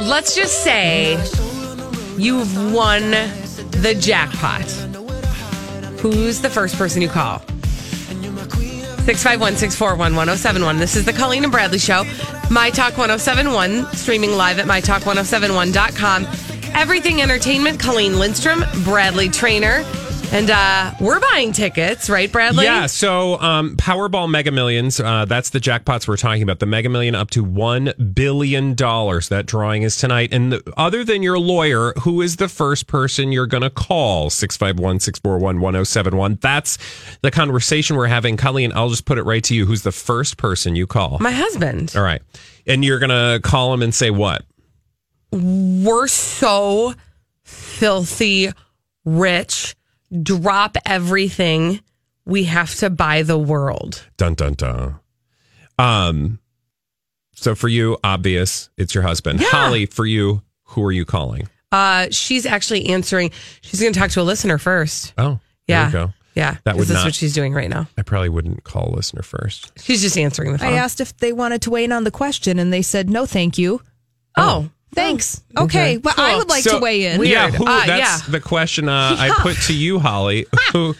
Let's just say you've won the jackpot. Who's the first person you call? 651 641 1071. This is the Colleen and Bradley Show. My Talk 1071, streaming live at mytalk1071.com. Everything Entertainment, Colleen Lindstrom, Bradley Traynor. And uh, we're buying tickets, right, Bradley? Yeah, so um, Powerball Mega Millions, uh, that's the jackpots we're talking about. The Mega Million up to $1 billion. That drawing is tonight. And the, other than your lawyer, who is the first person you're going to call? 651 641 1071. That's the conversation we're having. Colleen, I'll just put it right to you. Who's the first person you call? My husband. All right. And you're going to call him and say what? We're so filthy rich. Drop everything. We have to buy the world. Dun, dun, dun. Um, so for you, obvious, it's your husband. Yeah. Holly, for you, who are you calling? Uh, she's actually answering. She's going to talk to a listener first. Oh, Yeah. You go. Yeah, That would that's not- what she's doing right now. I probably wouldn't call a listener first. She's just answering the phone. I asked if they wanted to weigh in on the question, and they said no, thank you. oh, Thanks. Okay, but I would like to weigh in. Yeah, Weird. who, Uh, that's yeah. the question uh, I put to you, Holly. who,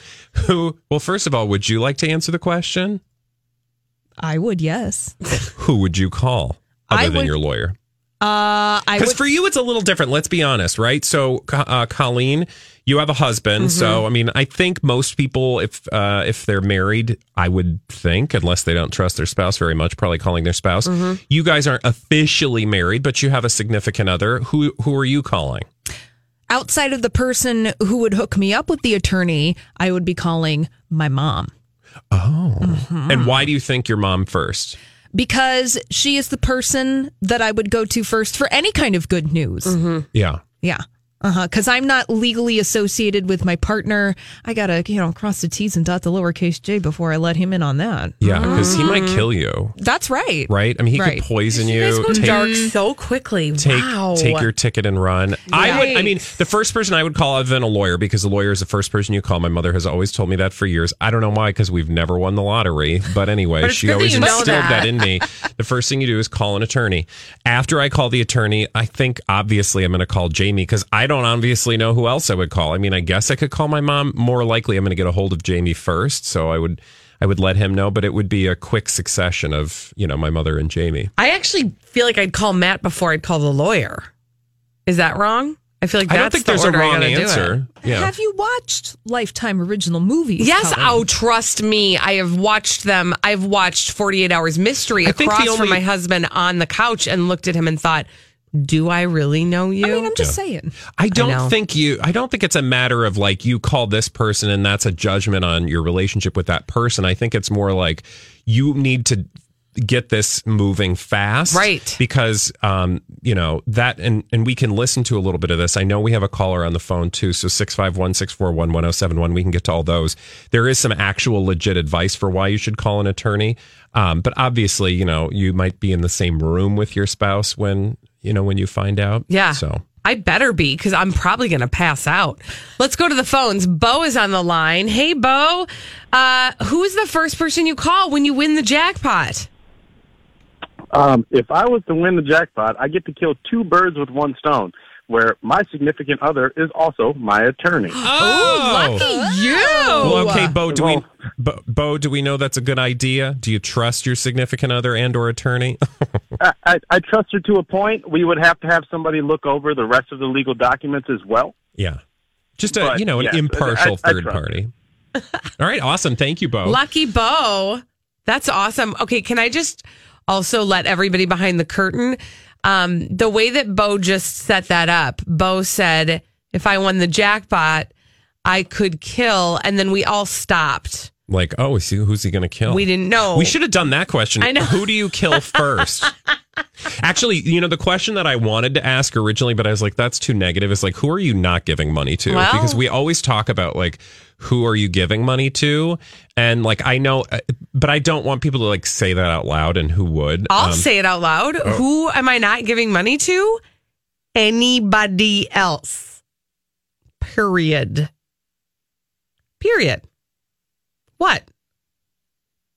who? Well, first of all, would you like to answer the question? I would, yes. Who would you call other I than would- your lawyer? Uh, I Because would. for you, it's a little different. Let's be honest, right? So, uh, Colleen, you have a husband. Mm-hmm. So, I mean, I think most people, if uh, if they're married, I would think, unless they don't trust their spouse very much, probably calling their spouse. Mm-hmm. You guys aren't officially married, but you have a significant other. Who who are you calling? outside of the person who would hook me up with the attorney, I would be calling my mom Oh, Mm-hmm. and why do you think your mom first? Because she is the person that I would go to first for any kind of good news. Mm-hmm. Yeah. Yeah. Uh huh. Because I'm not legally associated with my partner. I gotta, you know, cross the T's and dot the lowercase j before I let him in on that. Yeah, because he might kill you, That's right. right? I mean, he Right. could poison you guys you. go take- dark so quickly. take wow. take your ticket and run. I would. I mean, the first person I would call other than a lawyer because the lawyer is the first person you call. My mother has always told me that for years. I don't know why because we've never won the lottery. But anyway, But it's she good that always you know instilled that. that. in me. The first thing you do is call an attorney. After I call the attorney, I think obviously I'm going to call Jamie because I don't obviously know who else I would call. I mean, I guess I could call my mom. More likely, I'm going to get a hold of Jamie first. So I would. I would let him know, but it would be a quick succession of, you know, my mother and Jamie. I actually feel like I'd call Matt before I'd call the lawyer. Is that wrong? I feel like I don't think the there's a order I wrong gotta do it. answer. Yeah. Have you watched Lifetime original movies? Yes, Colin? oh, trust me. I have watched them. I've watched 48 Hours Mystery I think the across from my husband on the couch and looked at him and thought, do I really know you? I mean, I'm just saying. I don't think you I don't think it's a matter of like you call this person and that's a judgment on your relationship with that person. I think it's more like you need to get this moving fast. Right. Because um, you know, that and and we can listen to a little bit of this. I know we have a caller on the phone too. So 651-641-1071. We can get to all those. There is some actual legit advice for why you should call an attorney. Um, but obviously, you know, you might be in the same room with your spouse when you know when you find out. Yeah. So I better be because I'm probably going to pass out. Let's go to the phones. Bo is on the line. Hey, Bo. Uh, who's the first person you call when you win the jackpot? Um, if I was to win the jackpot, I get to kill two birds with one stone. Where my significant other is also my attorney. Oh, lucky You. Well, okay, Bo. Do we Well- Bo, Bo, do we know that's a good idea? Do you trust your significant other and or attorney? I, I, I trust her to a point. We would have to have somebody look over the rest of the legal documents as well. yeah. Just a, But, you know, an yes, impartial I- I third trust party. All right, awesome. Thank you, Bo. Lucky Bo. That's awesome. Okay, can I just also let everybody behind the curtain? Um, the way that Bo just set that up, Bo said, if I won the jackpot, I could kill. And then we all stopped. Like, oh, is he, who's he going to kill? We didn't know. We should have done that question. I know. Who do you kill first? Actually, you know, the question that I wanted to ask originally, but I was like, that's too negative, is like, who are you not giving money to? Well- because we always talk about like, who are you giving money to? And like, I know, uh, but I don't want people to like say that out loud and who would. I'll Um, say it out loud. Who am I not giving money to? Anybody else. Period. Period. What?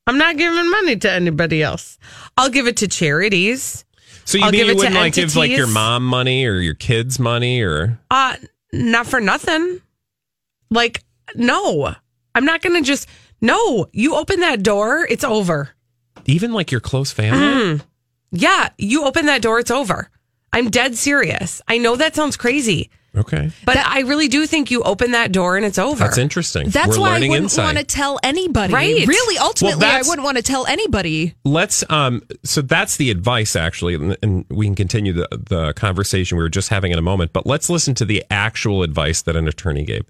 I'm not giving money to anybody else. I'll give it to charities. so you I'll mean give you wouldn't like give like your mom money or your kids money or Uh not for nothing. Like no. I'm not going to just no, you open that door, it's over. even like your close family? Yeah, you open that door, it's over. I'm dead serious. I know that sounds crazy, Okay. but I really do think you open that door and it's over. That's interesting. That's We're why I wouldn't want to tell anybody. Right. Really, ultimately, I wouldn't want to tell anybody. let's um so that's the advice actually and, and we can continue the the conversation we were just having in a moment but let's listen to the actual advice that an attorney gave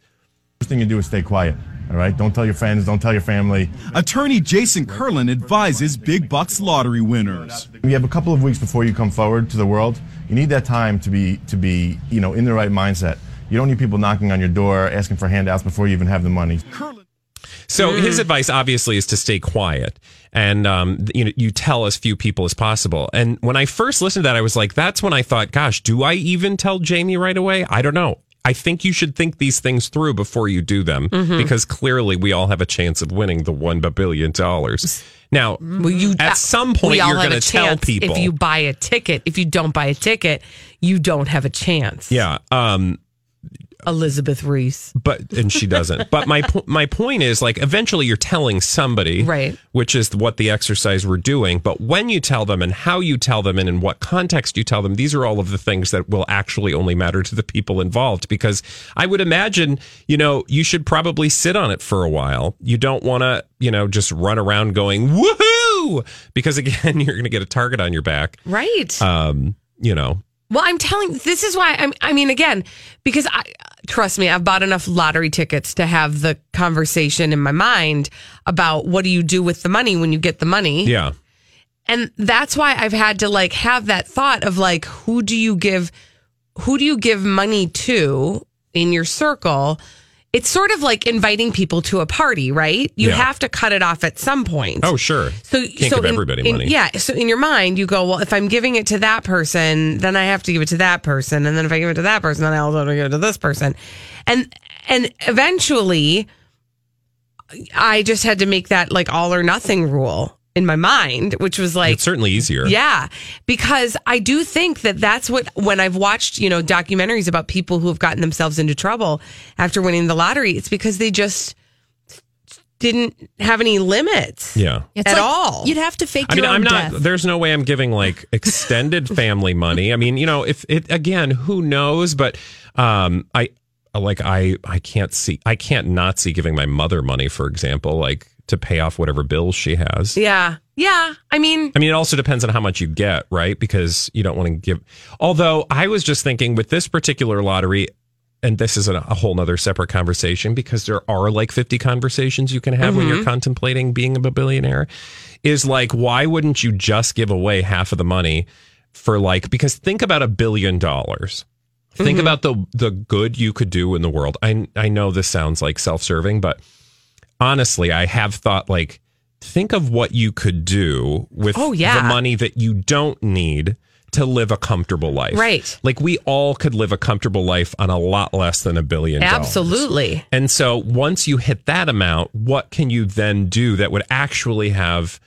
First thing you do is stay quiet. All right? Don't tell your friends, don't tell your family. Attorney Jason Kurland advises big bucks lottery winners. You have a couple of weeks before you come forward to the world. You need that time to be to be, you know, in the right mindset. You don't need people knocking on your door asking for handouts before you even have the money. Kurland so his advice obviously is to stay quiet and um you know you tell as few people as possible and when i first listened to that i was like that's when i thought gosh do i even tell jamie right away i don't know I think you should think these things through before you do them because clearly we all have a chance of winning the one billion dollars. Now, Well, you, at some point, you're going to tell people. If you buy a ticket, if you don't buy a ticket, you don't have a chance. yeah. Um, Elizabeth Reese. but and she doesn't. but my po- my point is like eventually you're telling somebody, Right. Which is what the exercise we're doing. But when you tell them and how you tell them and in what context you tell them, these are all of the things that will actually only matter to the people involved. Because I would imagine, you know, you should probably sit on it for a while. You don't want to, you know, just run around going woohoo because again, you're going to get a target on your back. Right. Um, you know, Well, I'm telling. This is why I'm. I mean, again, because I trust me, I've bought enough lottery tickets to have the conversation in my mind about what do you do with the money when you get the money. yeah. and that's why I've had to like have that thought of like, who do you give, who do you give money to in your circle? It's sort of like inviting people to a party, right? You Yeah. have to cut it off at some point. Oh, sure. So, Can't so give in- everybody in- money. Yeah. So in your mind, you go, well, if I'm giving it to that person, then I have to give it to that person, and then if I give it to that person, then I also have to give it to this person, and and eventually, I just had to make that like all or nothing rule in my mind, which was like It's certainly easier. yeah, because I do think that that's what when I've watched, you know, documentaries about people who have gotten themselves into trouble after winning the lottery, it's because they just didn't have any limits. Yeah. It's At like all. You'd have to fake I mean, your own I'm not. death. There's no way I'm giving like extended family money. I mean, you know, if it again, who knows? But um, I like I I can't see I can't not see giving my mother money, for example, like to pay off whatever bills she has. Yeah. Yeah. I mean, I mean, it also depends on how much you get, right? Because you don't want to give. Although I was just thinking with this particular lottery, and this is a, a whole nother separate conversation because there are like 50 conversations you can have when you're mm-hmm. contemplating being a billionaire. Is like, why wouldn't you just give away half of the money for like, because think about a billion dollars. Think mm-hmm. about the the good you could do in the world. I I know this sounds like self-serving, but honestly, I have thought like think of what you could do with Oh, yeah. the money that you don't need to live a comfortable life. Right. Like we all could live a comfortable life on a lot less than a billion dollars. absolutely. And so once you hit that amount, what can you then do that would actually have,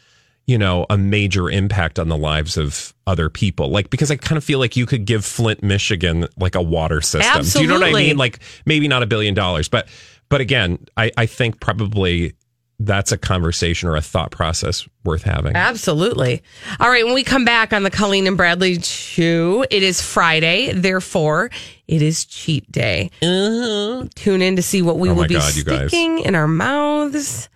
you know, a major impact on the lives of other people? Like, because I kind of feel like you could give Flint, Michigan, like a water system. Absolutely. Do you know what I mean? Like, maybe not a billion dollars, but, but again, I, I think probably that's a conversation or a thought process worth having. Absolutely. All right. When we come back on the Colleen and Bradley show, it is Friday. Therefore, it is cheat day. Uh-huh. Tune in to see what we Oh will be God, sticking in our mouths.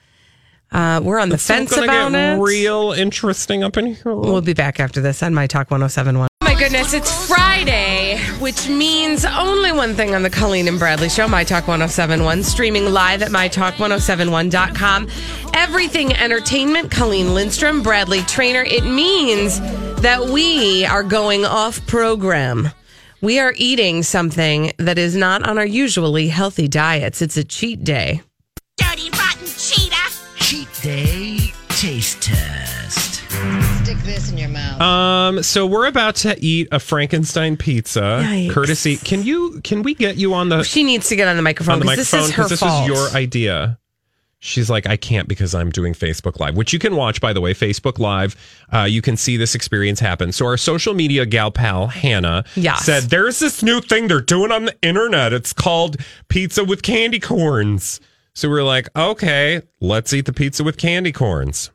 Uh, we're on the It's fence about get it. real interesting up in here. We'll be back after this on My Talk 1071. My goodness, it's Friday, which means only one thing on the Colleen and Bradley show, My Talk 1071, streaming live at MyTalk1071.com. Everything entertainment, Colleen Lindstrom, Bradley Traynor. It means that we are going off program. We are eating something that is not on our usually healthy diets. It's a cheat day. Dirty, rotten cheetah! Cheat Day Taste Test. In your mouth. Um, so we're about to eat a Frankenstein pizza, Yikes. courtesy. Can you? Can we get you on the She needs to get on the microphone on the because microphone? this is her this fault. was your idea. She's like, I can't because I'm doing Facebook Live, which you can watch, by the way. Facebook Live, uh, you can see this experience happen. So, our social media gal pal, Hannah, Yes. said, There's this new thing they're doing on the internet. It's called pizza with candy corns. So, we're like, Okay, let's eat the pizza with candy corns.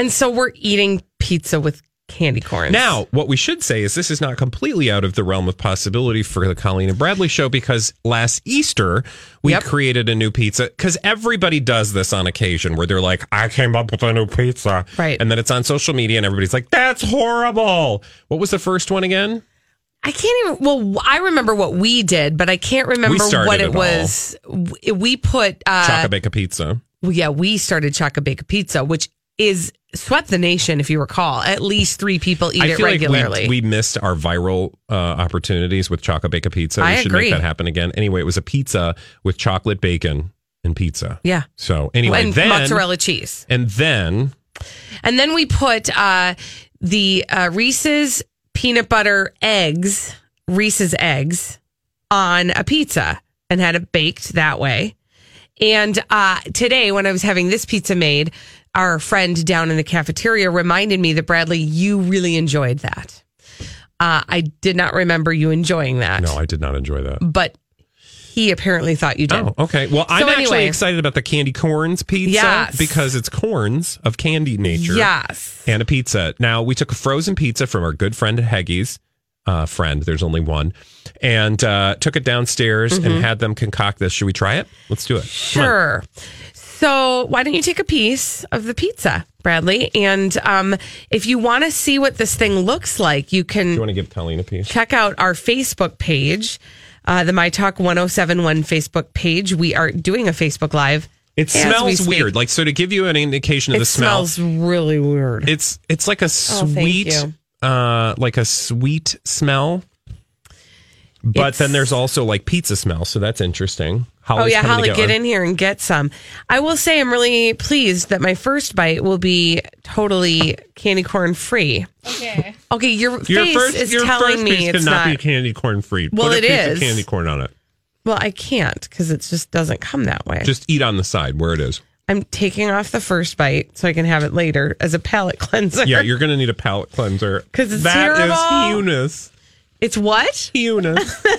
And so we're eating pizza with candy corn. Now, what we should say is this is not completely out of the realm of possibility for the Colleen and Bradley show because last Easter we Yep. created a new pizza because everybody does this on occasion where they're like, I came up with a new pizza. Right. And then it's on social media and everybody's like, that's horrible. What was the first one again? I can't even. Well, I remember what we did, but I can't remember what it, was. We put, uh, Chocolate Bake a pizza. yeah, we started Choco Bacon Pizza, which is swept the nation. If you recall, at least three people eat I it feel regularly. like we, we missed our viral uh, opportunities with Choco Bacon Pizza. I we should agree. make that happen again. Anyway, it was a pizza with chocolate bacon and pizza. yeah, So anyway, and then mozzarella cheese, and then and then we put uh, the uh, Reese's peanut butter eggs, Reese's eggs, on a pizza and had it baked that way. And uh, today, when I was having this pizza made, our friend down in the cafeteria reminded me that Bradley, you really enjoyed that. Uh, I did not remember you enjoying that, no, I did not enjoy that. but he apparently thought you did. Oh, okay. Well, I'm So actually excited about the candy corns pizza Yes. because it's corns of candy nature. Yes. And a pizza. Now, we took a frozen pizza from our good friend at Heggies. Uh, friend, there's only one, and uh, took it downstairs and had them concoct this. Should we try it? Let's do it. Come on. So why don't you take a piece of the pizza, Bradley? And um, if you want to see what this thing looks like, you can Do you want to give Colleen a piece? check out our Facebook page, uh, the My Talk 1071 Facebook page. We are doing a Facebook Live. It as we smells speak. weird. Like so, to give you an indication of It the smell, It smells really weird. it's it's like a Oh, sweet, you. uh, like a sweet smell. But It's- then there's also like pizza smell, so that's interesting. Holly's Oh yeah, Holly, get get in here and get some. I will say I'm really pleased that my first bite will be totally candy corn free. Okay. Okay, your, Your face first, is your telling first me piece it's cannot not. be candy corn free. Well, Put a piece is. of candy corn on it. well, I can't because it just doesn't come that way. Just eat on the side where it is. I'm taking off the first bite so I can have it later as a palate cleanser. Yeah, you're gonna need a palate cleanser 'Cause it's That is terrible. It's what? Heinous.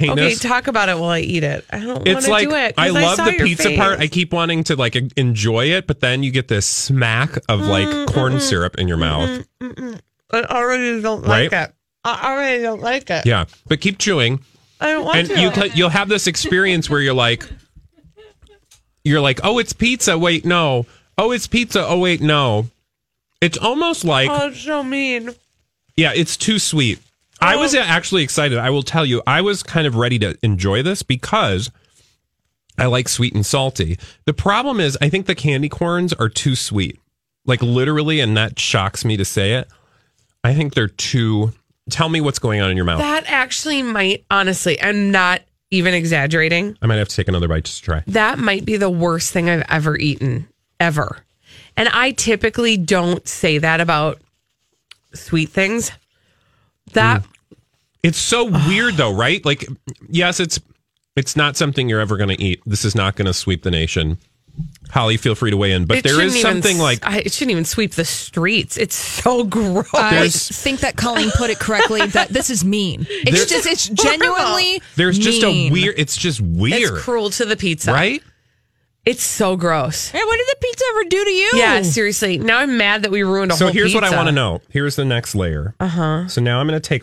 Okay, talk about it while I eat it. I don't want It's to like do it. I 'cause love saw the your pizza face. part. I keep wanting to like enjoy it, but then you get this smack of like Mm, corn syrup in your mouth. I already don't like Right? it. I already don't like it. Yeah, but keep chewing, I don't want and to. you t- you'll have this experience where you're like, you're like, oh, it's pizza. Wait, no. Oh, it's pizza. Oh, wait, no. It's almost like oh, it's so mean. Yeah, it's too sweet. I was actually excited. I will tell you, I was kind of ready to enjoy this because I like sweet and salty. The problem is, I think the candy corns are too sweet. Like literally, and that shocks me to say it. I think they're too. Tell me what's going on in your mouth. That actually might, honestly, I'm not even exaggerating. I might have to take another bite just to try. That might be the worst thing I've ever eaten, ever. And I typically don't say that about sweet things. That It's so weird though, right? Like, yes, it's it's not something you're ever going to eat. This is not going to sweep the nation. Holly, feel free to weigh in. But it there shouldn't even something like I, it shouldn't even sweep the streets. It's so gross. I think that Colleen put it correctly. That this is mean. It's There- just it's genuinely there's just a weird. It's just weird. It's cruel to the pizza. right? It's so gross. Hey, what did the pizza ever do to you? Yeah, seriously. Now I'm mad that we ruined a So whole So here's what I want to know. Here's the next layer. Uh huh. So now I'm going to take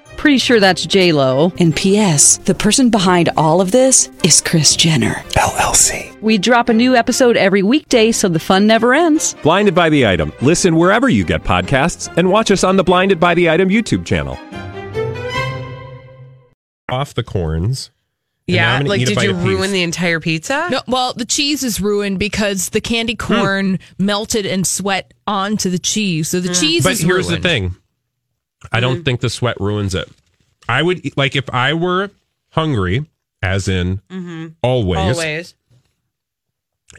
Pretty sure that's J Lo. And P.S. The person behind all of this is Kris Jenner LLC. We drop a new episode every weekday, so the fun never ends. Blinded by the item. Listen wherever you get podcasts, and watch us on the Blinded by the Item YouTube channel. off the corns. Yeah, like did you ruin the entire pizza? No, well, the cheese is ruined because the candy hmm. corn melted and sweat onto the cheese. So the hmm. cheese But is But here's ruined. the thing. I don't mm. think the sweat ruins it. I would like if I were hungry, as in mm-hmm. always, Always.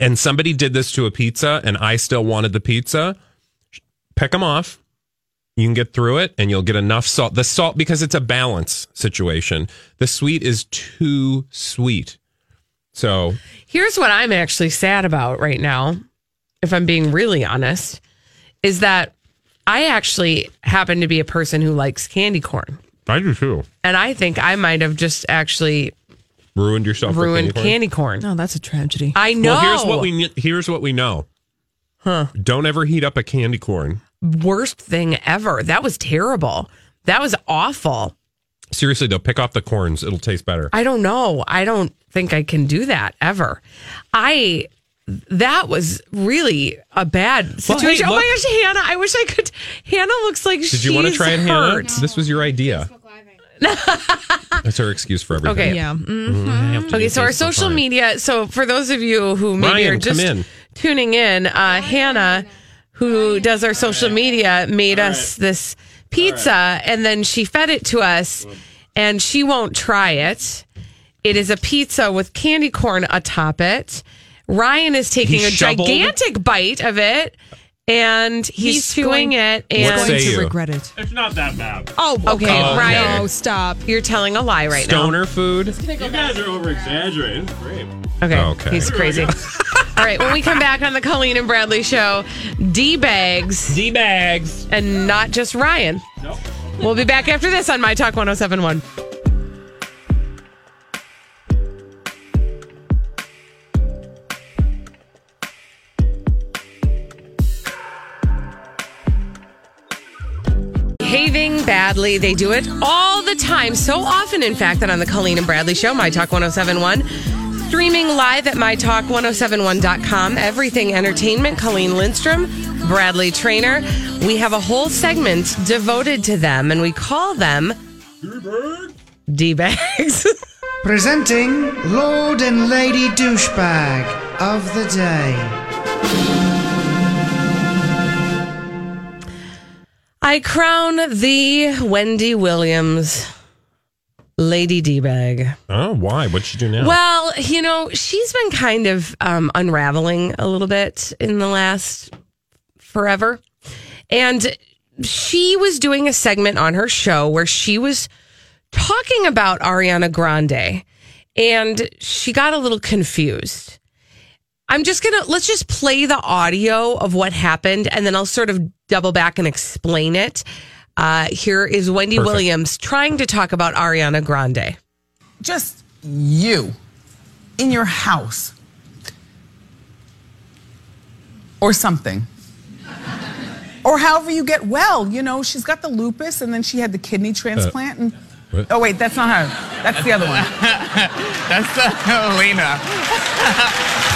and somebody did this to a pizza and I still wanted the pizza, pick them off. You can get through it and you'll get enough salt. The salt, because it's a balance situation, the sweet is too sweet. So, Here's what I'm actually sad about right now, if I'm being really honest, is that I actually happen to be a person who likes candy corn. I do too. And I think I might have just actually Ruined yourself. for ruined corn? candy corn. No, that's a tragedy. I know. Well, here's what we kn- here's what we know. Huh. Don't ever heat up a candy corn. Worst thing ever. That was terrible. That was awful. Seriously, though, pick off the corns. It'll taste better. I don't know. I don't think I can do that ever. I that was really a bad Well, hey, situation. oh my gosh, Hannah! I wish I could. Hannah looks like Did you want to try it, hurt. Hannah? This was your idea. That's her excuse for everything. Okay. Yeah. Mhm, I have Okay, so our social fine. media. So for those of you who maybe Ryan, are just in. tuning in, uh, Hannah, who does our social media, made us this pizza, and then she fed it to us, and she won't try it. It is a pizza with candy corn atop it. Ryan is taking He a shoveled- gigantic bite of it, and he's, He's chewing going- it. And What going to you? regret it. It's not that bad. Oh, Okay, Oh, Ryan, No, stop. you're telling a lie right now. Stoner food. You guys are over exaggerating. Great. Okay. Okay. He's crazy. All right. When we come back on the Colleen and Bradley show, D bags D bags. and not just Ryan. Nope. We'll be back after this on My Talk 1071. Badly. They do it all the time. So often, in fact, that on the Colleen and Bradley show, My Talk 1071. Streaming live at MyTalk1071.com. Everything Entertainment. Colleen Lindstrom, Bradley Traynor. We have a whole segment devoted to them, and we call them D bags. Presenting Lord and Lady Douchebag of the Day. I crown thee, Wendy Williams, Lady D bag. Oh, why? What'd she do now? Well, you know, she's been kind of um, unraveling a little bit in the last forever. And she was doing a segment on her show where she was talking about Ariana Grande and she got a little confused. I'm just going to let's just play the audio of what happened and then I'll sort of double back and explain it. Uh, here is Wendy Perfect. Williams trying to talk about Ariana Grande. just you in your house or something. Or however you get well, you know, she's got the lupus and then she had the kidney transplant and what? Oh wait, that's not her. That's the other one. that's uh, Lena.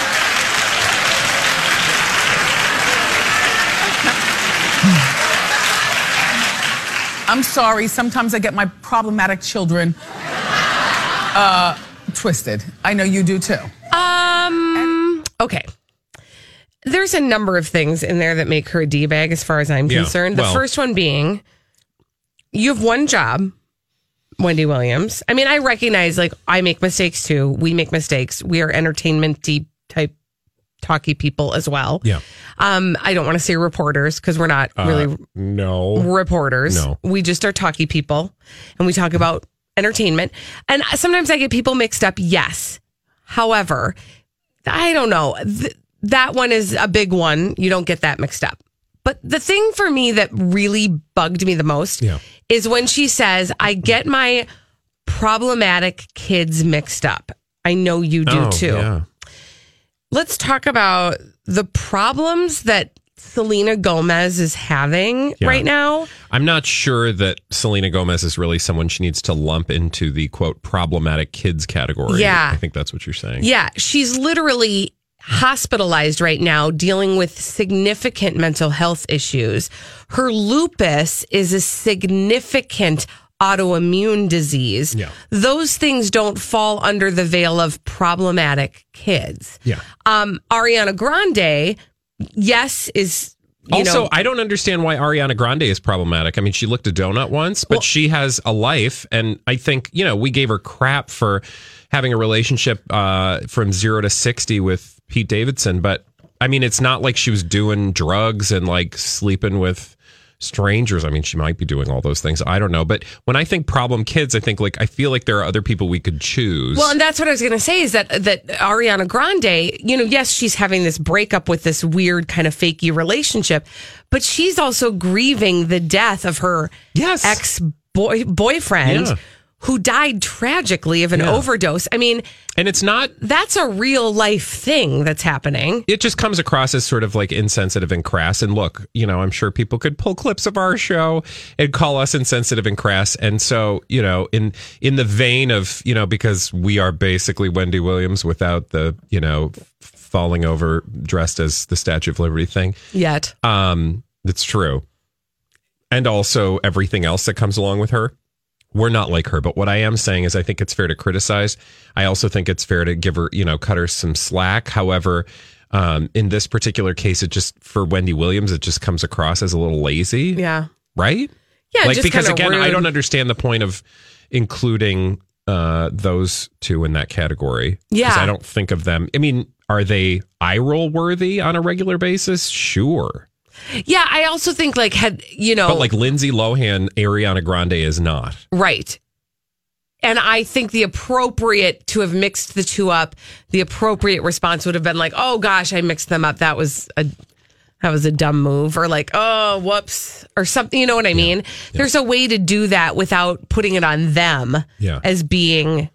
I'm sorry. Sometimes I get my problematic children uh, twisted. I know you do too. Um. Okay. There's a number of things in there that make her a d bag, as far as I'm Yeah, concerned. The well- first one being, you have one job, Wendy Williams. I mean, I recognize like I make mistakes too. We make mistakes. We are entertainment deep type talky people as well. Yeah. Um. I don't want to say reporters because we're not really Uh, no. reporters. No. We just are talky people and we talk about entertainment. And sometimes I get people mixed up, yes. However, I don't know. Th- that one is a big one. You don't get that mixed up. But the thing for me that really bugged me the most Yeah. is when she says, I get my problematic kids mixed up. I know you do Oh, too. yeah. Let's talk about the problems that Selena Gomez is having Yeah. right now. I'm not sure that Selena Gomez is really someone she needs to lump into the quote problematic kids category. Yeah. I think that's what you're saying. Yeah, she's literally hospitalized right now dealing with significant mental health issues. Her lupus is a significant autoimmune disease. Yeah. Those things don't fall under the veil of problematic kids. Yeah. Um, Ariana Grande, yes, is you also, know, I don't understand why Ariana Grande is problematic. I mean, she looked a donut once, but she has a life, and I think you know we gave her crap for having a relationship uh, from zero to sixty with Pete Davidson. But I mean, it's not like she was doing drugs and like sleeping with strangers. I mean, she might be doing all those things. I don't know. But when I think problem kids, I think like I feel like there are other people we could choose. Well, and that's what I was going to say is that that Ariana Grande, you know, yes, she's having this breakup with this weird kind of fakey relationship, but she's also grieving the death of her yes. ex boy boyfriend Yeah. Who died tragically of an Yeah. overdose. I mean, and it's not that's a real life thing that's happening. it just comes across as sort of like insensitive and crass. And look, you know, I'm sure people could pull clips of our show and call us insensitive and crass. And so, you know, in in the vein of, you know, because we are basically Wendy Williams without the, you know, falling over dressed as the Statue of Liberty thing. Yet. Um, it's true. And also everything else that comes along with her. We're not like her, but what I am saying is I think it's fair to criticize. I also think it's fair to give her, you know, cut her some slack. However, um, in this particular case, it just for Wendy Williams, it just comes across as a little lazy, Yeah. right? Yeah, like just because again, I don't understand the point of including uh, those two in that category. Yeah. I don't think of them. I mean, are they eye roll worthy on a regular basis? Sure. Yeah, I also think like had, you know, But like Lindsay Lohan, Ariana Grande is not. Right. And I think the appropriate to have mixed the two up, the appropriate response would have been like, "Oh gosh, I mixed them up. That was a that was a dumb move," or like, "Oh, whoops," or something. You know what I mean? There's a way to do that without putting it on them Yeah. as being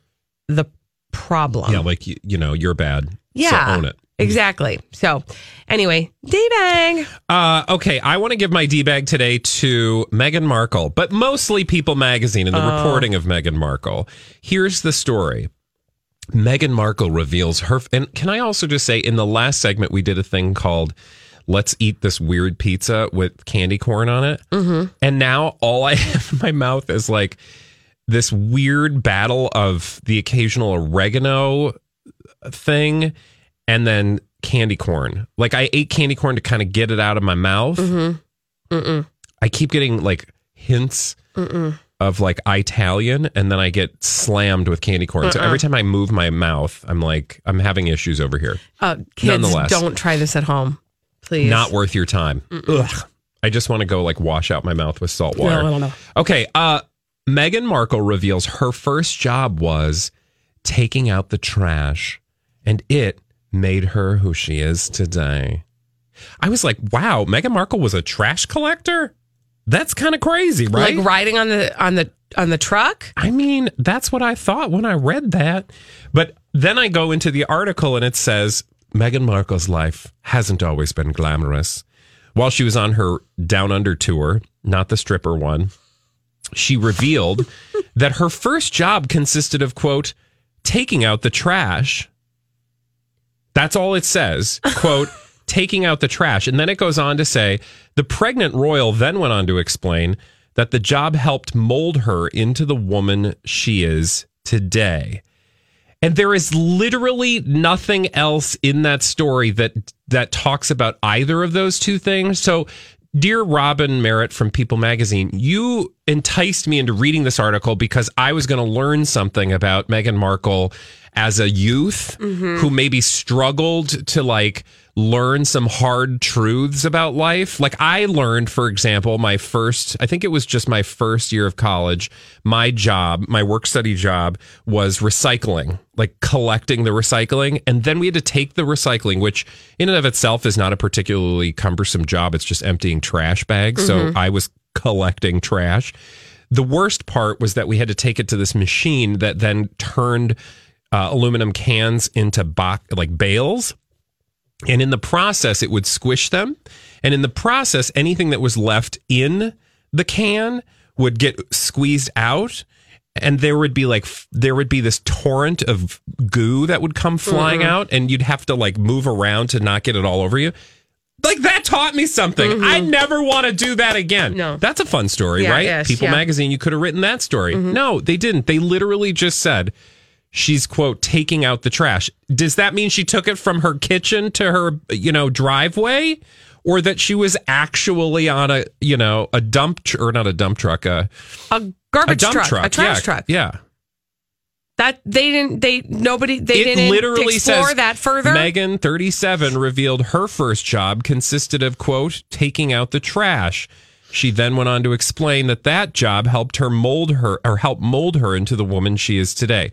the problem. Yeah, like you, you know, you're bad. Yeah. So own it. Exactly. So, anyway, D bang. Uh, okay, I want to give my D bag today to Meghan Markle, but mostly People Magazine and the Oh. reporting of Meghan Markle. Here's the story. Meghan Markle reveals her, and can I also just say, in the last segment, we did a thing called "Let's Eat This Weird Pizza" with candy corn on it, Mm-hmm. and now all I have in my mouth is like this weird battle of the occasional oregano thing and then candy corn. Like I ate candy corn to kind of get it out of my mouth. Mm-hmm. Mm-mm. I keep getting like hints Mm-mm. of like Italian and then I get slammed with candy corn. So Uh-uh. every time I move my mouth, I'm like I'm having issues over here. Uh, kids, Nonetheless. don't try this at home, please. Not worth your time. Ugh. I just want to go like wash out my mouth with salt water. No, no, no. Okay, uh Meghan Markle reveals her first job was taking out the trash and it made her who she is today. I was like, wow, Meghan Markle was a trash collector? That's kind of crazy, right? Like riding on the on the on the truck. I mean, that's what I thought when I read that. But then I go into the article and it says Meghan Markle's life hasn't always been glamorous. While she was on her Down Under tour, not the stripper one, she revealed that her first job consisted of, quote, taking out the trash. That's all it says, quote, taking out the trash. And then it goes on to say the pregnant royal then went on to explain that the job helped mold her into the woman she is today. And there is literally nothing else in that story that that talks about either of those two things. So, dear Robin Merritt from People Magazine, you enticed me into reading this article because I was going to learn something about Meghan Markle as a youth who maybe struggled to like learn some hard truths about life. Like I learned, for example, my first, I think it was just my first year of college, my job, my work study job was recycling, like collecting the recycling. And then we had to take the recycling, which in and of itself is not a particularly cumbersome job. It's just emptying trash bags. So Mhm. I was collecting trash. The worst part was that we had to take it to this machine that then turned uh, aluminum cans into box like bales. And in the process, it would squish them. And in the process, anything that was left in the can would get squeezed out. And there would be like, there would be this torrent of goo that would come flying Mhm. out, and you'd have to like move around to not get it all over you. Like that taught me something. I never want to do that again. No. That's a fun story, Yeah, right? yes, People yeah. magazine, you could have written that story. No, they didn't. They literally just said she's quote taking out the trash. Does that mean she took it from her kitchen to her, you know, driveway? Or that she was actually on a, you know, a dump tr- or not a dump truck, a, A garbage a dump truck, truck, a trash yeah, truck. Yeah. That they didn't. They nobody. They it didn't literally explore says that further. Meghan, 37, revealed her first job consisted of, quote, taking out the trash. She then went on to explain that that job helped her mold her or help mold her into the woman she is today.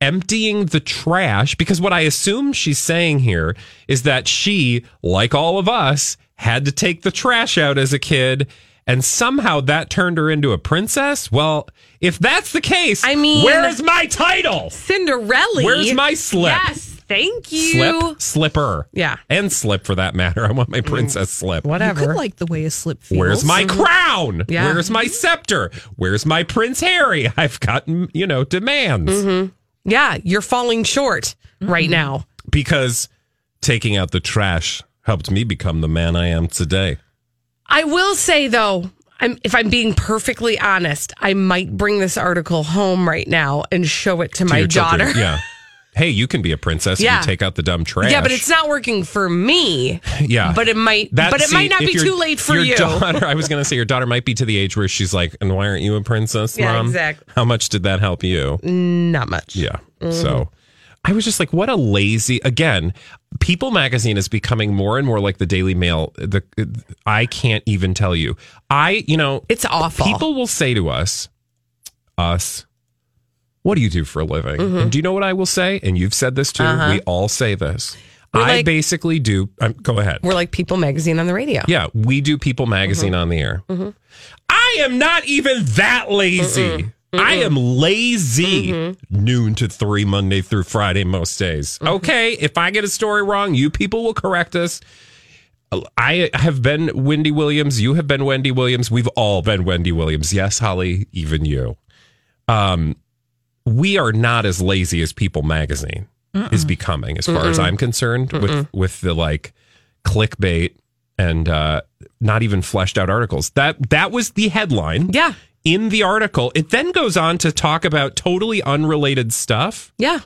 Emptying the trash, because what I assume she's saying here is that she, like all of us, had to take the trash out as a kid. And somehow that turned her into a princess. Well, if that's the case, I mean- where's my title? Cinderella. Where's my slip? Yes, thank you. Slip, slipper. Yeah. And slip for that matter. I want my princess slip. You could like the way a slip feels. Where's my crown? Yeah. Where's my scepter? Where's my Prince Harry? I've got, you know, demands. Mhm. Yeah, you're falling short right mm-hmm. now. Because taking out the trash helped me become the man I am today. I will say though, I'm, if I'm being perfectly honest, I might bring this article home right now and show it to, To my daughter. Yeah. Hey, you can be a princess Yeah. if you take out the dumb trash. Yeah, but it's not working for me. Yeah. But it might That- but it see, might not be your- too late for your you. Daughter, I was going to say your daughter might be to the age where she's like, and why aren't you a princess, Yeah, mom? exactly. How much did that help you? Not much. Yeah. Mhm. So I was just like, what a lazy. Again, People Magazine is becoming more and more like the Daily Mail. The I can't even tell you. I, you know, it's awful. People will say to us, us, what do you do for a living? Mhm. And do you know what I will say? And you've said this too. Uh-huh. We all say this. We're I like- basically do. Um, go ahead. We're like People Magazine on the radio. Yeah, we do People Magazine Mhm. on the air. Mhm. I am not even that lazy. I am lazy. Noon to three, Monday through Friday, most days. Okay, if I get a story wrong, you people will correct us. I have been Wendy Williams. You have been Wendy Williams. We've all been Wendy Williams. Yes, Holly, even you. Um, we are not as lazy as People Magazine is becoming, as far as Mm-mm. I'm concerned, with Mm-mm. with the like clickbait and uh, not even fleshed out articles. That that was the headline. Yeah. In the article, it then goes on to talk about totally unrelated stuff. Yeah.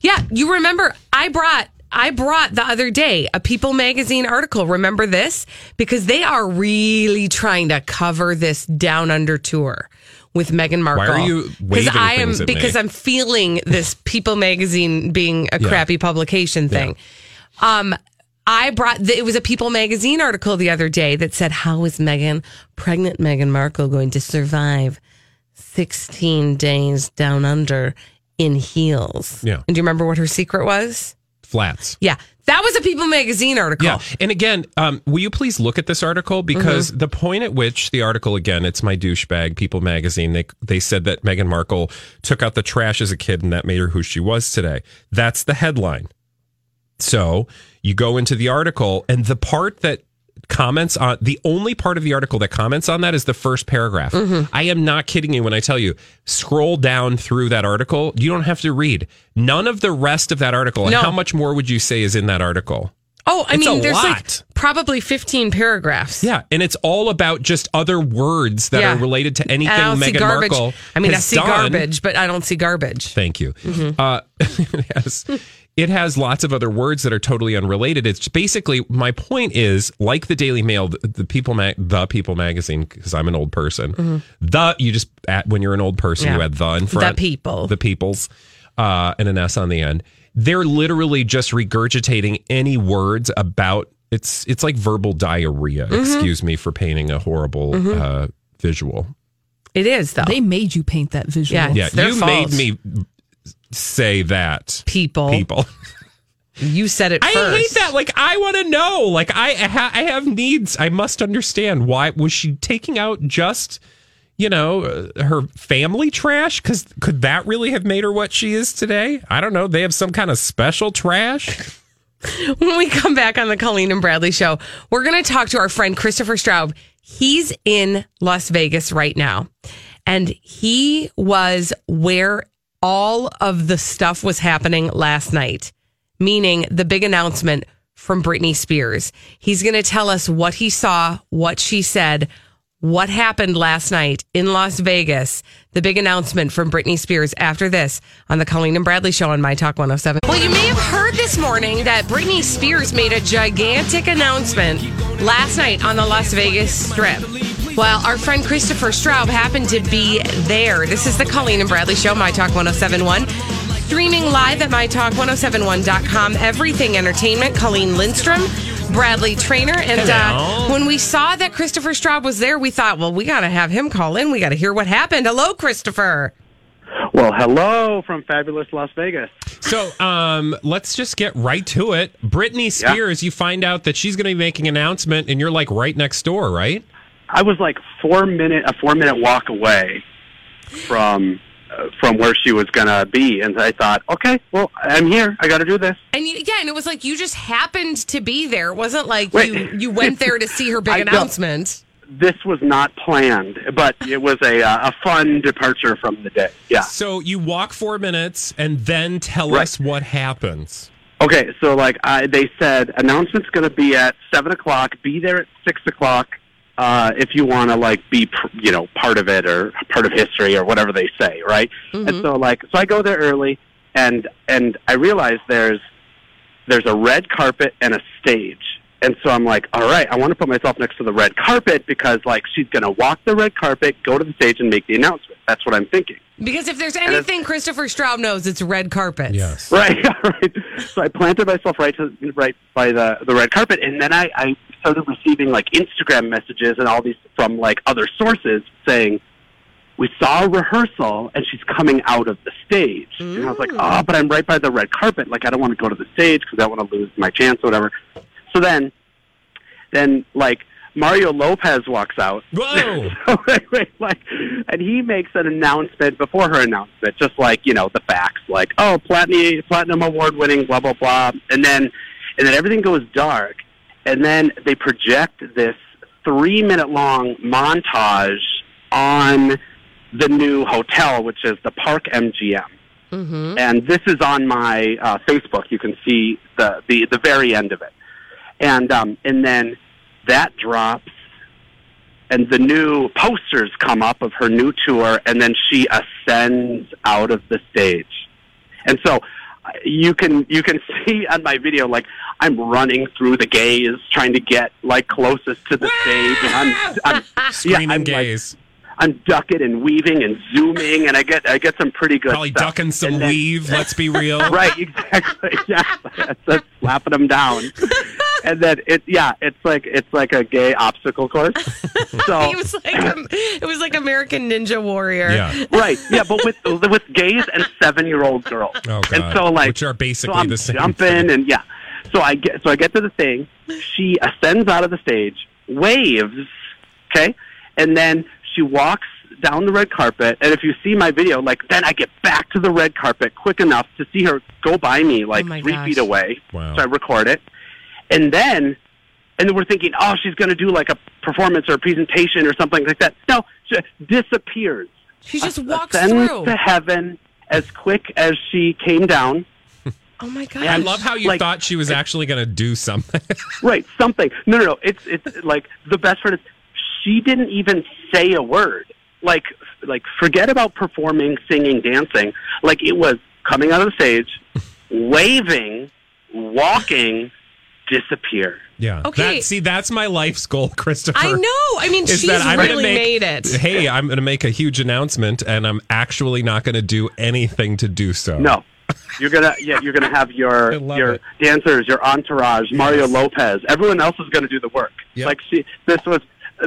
Yeah, you remember I brought I brought the other day a People magazine article. Remember this? Because they are really trying to cover this down under tour with Meghan Markle. Why are you waving I am at me? because I'm feeling this People magazine being a Yeah. crappy publication thing. Um I brought it was a People magazine article the other day that said how is Meghan pregnant Meghan Markle going to survive 16 days down under in heels. Yeah. And do you remember what her secret was? Flats. Yeah. That was a People magazine article. Yeah. And again, um, will you please look at this article? Because Mm-hmm. the point at which the article, again, it's my douchebag, People magazine, they, they said that Meghan Markle took out the trash as a kid and that made her who she was today. That's the headline. So you go into the article, and the part that comments on the only part of the article that comments on that is the first paragraph. Mm-hmm. I am not kidding you when I tell you, scroll down through that article. You don't have to read none of the rest of that article. And how much more would you say is in that article? Oh, I It's mean, there's lot. like probably 15 paragraphs. Yeah, and it's all about just other words that Yeah. are related to anything Meghan. Markle. I mean, I see done. garbage, but I don't see garbage. Thank you. Mhm. Uh, has, it has lots of other words that are totally unrelated. It's basically my point is like the Daily Mail, the, the People, ma- the People magazine, because I'm an old person. Mhm. The you just at, when you're an old person, you Yeah. add the in front. The. People. the Peoples, uh, and an S on the end. They're literally just regurgitating any words about. It's it's like verbal diarrhea. Mhm. Excuse me for painting a horrible Mhm. uh, visual. It is, though. They made you paint that visual. Yeah, Yeah, their you fault. made me say that. People. People. You said it I first. hate that. Like, I want to know. Like, I I, ha- I have needs. I must understand why was she taking out just, you know, uh, her family trash? Because could that really have made her what she is today? I don't know. They have some kind of special trash. When we come back on the Colleen and Bradley show, we're going to talk to our friend Christopher Straub. He's in Las Vegas right now, and he was where all of the stuff was happening last night, meaning the big announcement from Britney Spears. He's going to tell us what he saw, what she said, what happened last night in Las Vegas, the big announcement from Britney Spears after this on the Colleen and Bradley show on My Talk 107. Well, you may have heard this morning that Britney Spears made a gigantic announcement last night on the Las Vegas Strip. Well, our friend Christopher Straub happened to be there. This is the Colleen and Bradley show, My Talk 1071. Streaming live at mytalk1071.com. Everything Entertainment, Colleen Lindstrom, Bradley Traynor. And uh, when we saw that Christopher Straub was there, we thought, well, we got to have him call in. We got to hear what happened. Hello, Christopher. Well, hello from fabulous Las Vegas. So, um, let's just get right to it. Britney Spears, you find out that she's going to be making an announcement, and you're like right next door, right? I was like four minute a four minute walk away from uh, from where she was gonna be, and I thought, okay, well, I'm here. I got to do this. And you, yeah, and it was like you just happened to be there. It wasn't like Wait. you you went there to see her big I don't- announcement. This was not planned, but it was a uh, a fun departure from the day. Yeah. So you walk four minutes, and then tell Right. us what happens. Okay, so like I, they said, announcement's going to be at seven o'clock. Be there at six o'clock uh, if you want to like be pr- you know part of it or part of history or whatever they say, right? And so like so I go there early, and and I realize there's there's a red carpet and a stage. And so I'm like, all right, I want to put myself next to the red carpet because like she's going to walk the red carpet, go to the stage and make the announcement. That's what I'm thinking. Because if there's anything Christopher Straub knows, it's red carpet. Yes. Right, right. So I planted myself right to right by the the red carpet, and then I, I started receiving like Instagram messages and all these from like other sources saying, "We saw a rehearsal, and she's coming out of the stage." And I was like, "Oh, but I'm right by the red carpet. Like I don't want to go to the stage because I want to lose my chance or whatever." So then, then like Mario Lopez walks out. Whoa! so, like, and he makes an announcement before her announcement, just like you know the facts, like oh platinum platinum award winning, blah blah blah, and then and then everything goes dark, and then they project this three minute long montage on the new hotel, which is the Park MGM. Mm-hmm. And this is on my uh, Facebook. You can see the, the the very end of it, and um, and then that drops, and the new posters come up of her new tour, and then she ascends out of the stage, and so you can you can see on my video like I'm running through the gays trying to get like closest to the stage, and I'm, I'm Screaming I'm, like, gays. I'm ducking and weaving and zooming, and I get I get some pretty good Probably stuff. ducking some And then- weave. Let's be real. right, exactly. Yeah, that's, that's slapping them down. And then it, yeah, it's like it's like a gay obstacle course. So it was like um, it was like American Ninja Warrior. Yeah. right, yeah, but with with gays and seven year old girls. Oh, God. And so like Which are basically so I'm the same jumping thing. and yeah. So I get so I get to the thing. She ascends out of the stage, waves, okay, and then she walks down the red carpet. And if you see my video, like then I get back to the red carpet quick enough to see her go by me like Oh my three gosh. feet away. Wow. So I record it, and then and then we're thinking, oh, she's going to do like a performance or a presentation or something like that. No, she disappears. She just As- walks ascends through. to heaven as quick as she came down. Oh my god! I love how you Like- thought she was actually going to do something. right, something. No, no, no. It's it's like the best part is she didn't even say a word. Like like forget about performing, singing, dancing. Like it was coming out of the stage, waving, walking, disappear. Yeah. Okay. That, see, that's my life's goal, Christopher. I know. I mean, is she's that I'm really make- made it. Hey, I'm going to make a huge announcement, and I'm actually not going to do anything to do so. No. You're gonna yeah, you're gonna have your your it. dancers, your entourage, Mario Lopez. Everyone else is gonna do the work. Yep. Like she this was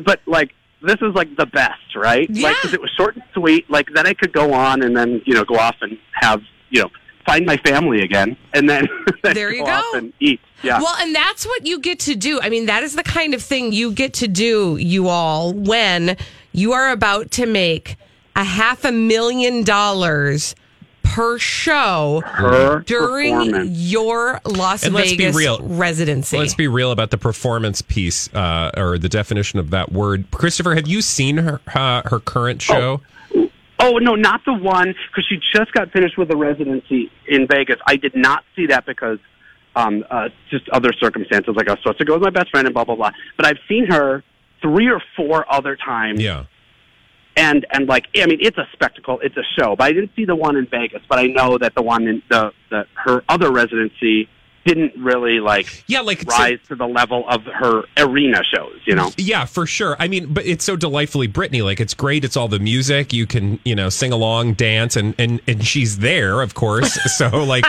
but like this is like the best, right? Yeah. Like 'cause it was short and sweet. Like then I could go on and then you know go off and have you know find my family again, and then, then There you go, go. and eat. Yeah. Well, and that's what you get to do. I mean, that is the kind of thing you get to do, you all, when you are about to make a half a million dollars per show Per during your Las And let's be Vegas real. residency. Let's be real about the performance piece, uh, or the definition of that word. Christopher, have you seen her uh, her current show? Oh no, not the one because she just got finished with a residency in Vegas. I did not see that because um, uh, just other circumstances. Like I was supposed to go with my best friend and blah blah blah. But I've seen her three or four other times. Yeah. And and like I mean, it's a spectacle. It's a show. But I didn't see the one in Vegas. But I know that the one in the, the her other residency didn't really like Yeah, like so- rise to the level of her arena shows. You know. Yeah, for sure. I mean, but it's so delightfully Britney. Like it's great. It's all the music. You can, you know, sing along, dance, and and and she's there, of course. So like,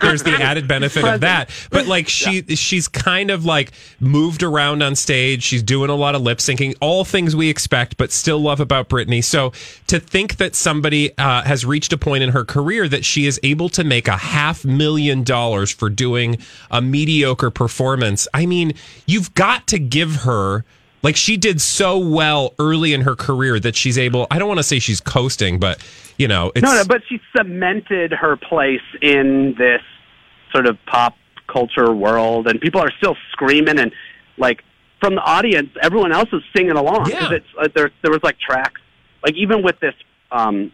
there's the added benefit of that. But like, she she's kind of like moved around on stage. She's doing a lot of lip syncing, all things we expect, but still love about Britney. So to think that somebody uh, has reached a point in her career that she is able to make a half million dollars for doing a mediocre performance, I mean, you've got to give her. Like she did so well early in her career that she's able. I don't want to say she's coasting, but you know, it's no, no, but she cemented her place in this sort of pop culture world, and people are still screaming and like from the audience, everyone else is singing along. 'Cause Yeah. It's, uh, there, there was like tracks, like even with this um,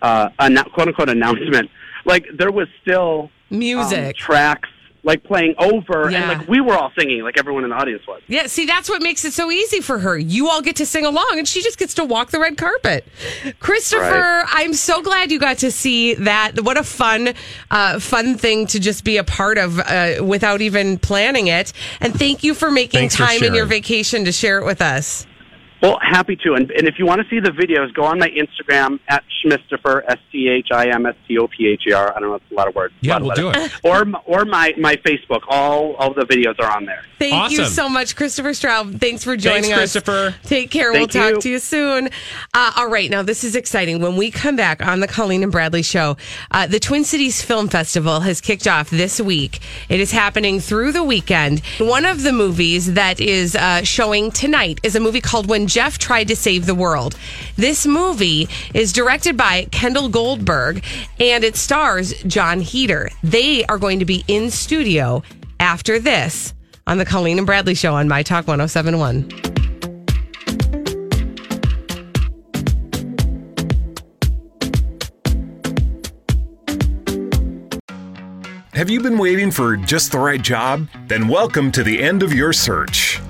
uh, annou- quote unquote announcement, like there was still um, Music. tracks like playing over, Yeah. and like we were all singing, like everyone in the audience was. Yeah, see, that's what makes it so easy for her. You all get to sing along, and she just gets to walk the red carpet. Christopher, Right. I'm so glad you got to see that. What a fun, uh, fun thing to just be a part of uh, without even planning it. And thank you for making Thanks for time in your vacation to share it with us. Well, happy to. And, and if you want to see the videos, go on my Instagram at Schmistoper, S T H I M S T O P H E R. I don't know, it's a lot of words. Yeah, A lot of we'll do letters. Or, or my, my Facebook. All, all the videos are on there. Thank you so much, Christopher Straub. Thanks for joining Thanks, us. Christopher. Take care. Thank we'll talk to you soon. Uh, all right. Now, this is exciting. When we come back on the Colleen and Bradley show, uh, the Twin Cities Film Festival has kicked off this week. It is happening through the weekend. One of the movies that is uh, showing tonight is a movie called When Jeff Tried to Save the World. This movie is directed by Kendall Goldberg and it stars Jon Heder. They are going to be in studio after this on the Colleen and Bradley show on My Talk 1071. Have you been waiting for just the right job? Then welcome to the end of your search.